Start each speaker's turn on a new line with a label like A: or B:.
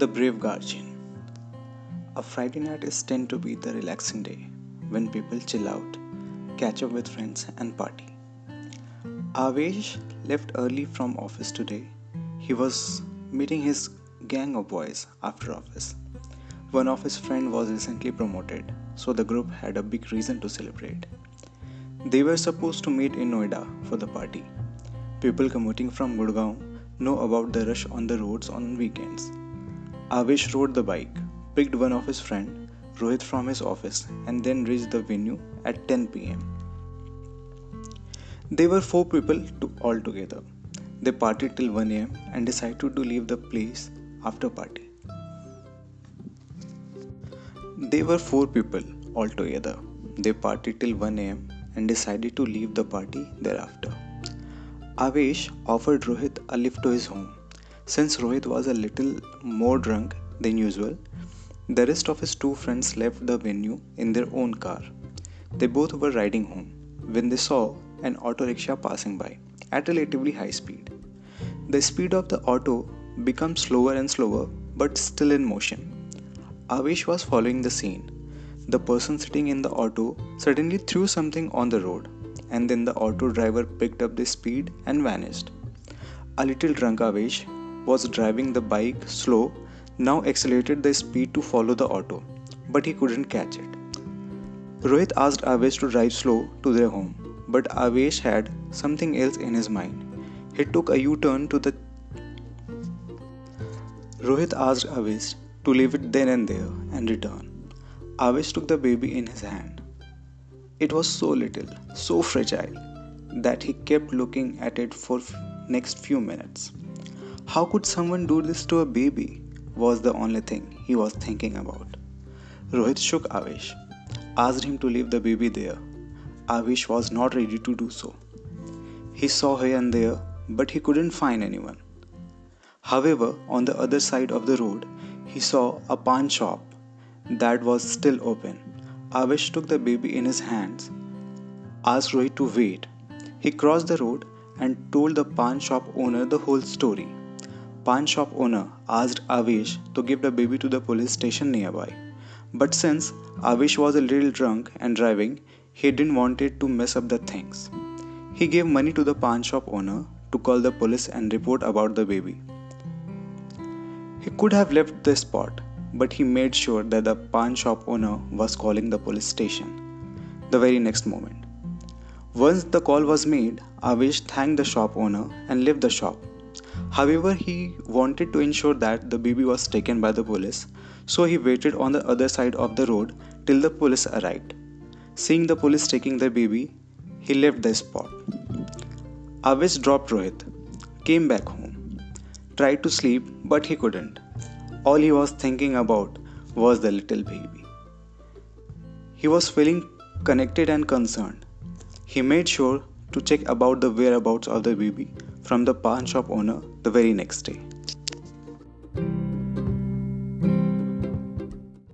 A: The Brave Guardian. A Friday night is tend to be the relaxing day when people chill out, catch up with friends, and party. Avesh left early from office today. He was meeting his gang of boys after office. One of his friend was recently promoted, so the group had a big reason to celebrate. They were supposed to meet in Noida for the party. People commuting from Gurgaon know about the rush on the roads on weekends. Avesh rode the bike, picked one of his friend, Rohit from his office, and then reached the venue at 10 pm. They were four people to all together. They partied till 1 am and decided to leave the place after party. They were four people all together. They partied till 1 am and decided to leave the party thereafter. Avesh offered Rohit a lift to his home since Rohit was a little more drunk than usual, the rest of his two friends left the venue in their own car. They both were riding home when they saw an auto rickshaw passing by at relatively high speed. The speed of the auto becomes slower and slower but still in motion. Avesh was following the scene. The person sitting in the auto suddenly threw something on the road, and then the auto driver picked up the speed and vanished. A little drunk Avesh was driving the bike slow now accelerated the speed to follow the auto, but he couldn't catch it. Rohit asked Avesh to drive slow to their home, but Avesh had something else in his mind. He took a U-turn to the Rohit asked Avesh to leave it then and there and return. Avesh took the baby in his hand. It was so little, so fragile, that he kept looking at it for next few minutes. How could someone do this to a baby? was the only thing he was thinking about. Rohit shook Avesh, asked him to leave the baby there. Avesh was not ready to do so. He saw here and there, but he couldn't find anyone. However, on the other side of the road, he saw a pawn shop that was still open. Avesh took the baby in his hands, asked Rohit to wait. He crossed the road and told the pawn shop owner the whole story pawn shop owner asked Avesh to give the baby to the police station nearby. But since Avesh was a little drunk and driving, he didn't want it to mess up the things. He gave money to the pawn shop owner to call the police and report about the baby. He could have left the spot, but he made sure that the pawn shop owner was calling the police station the very next moment. Once the call was made, Avesh thanked the shop owner and left the shop. However, he wanted to ensure that the baby was taken by the police, so he waited on the other side of the road till the police arrived. Seeing the police taking the baby, he left the spot. Avesh dropped Rohit, came back home, tried to sleep, but he couldn't. All he was thinking about was the little baby. He was feeling connected and concerned. He made sure to check about the whereabouts of the baby from the pawn shop owner the very next day.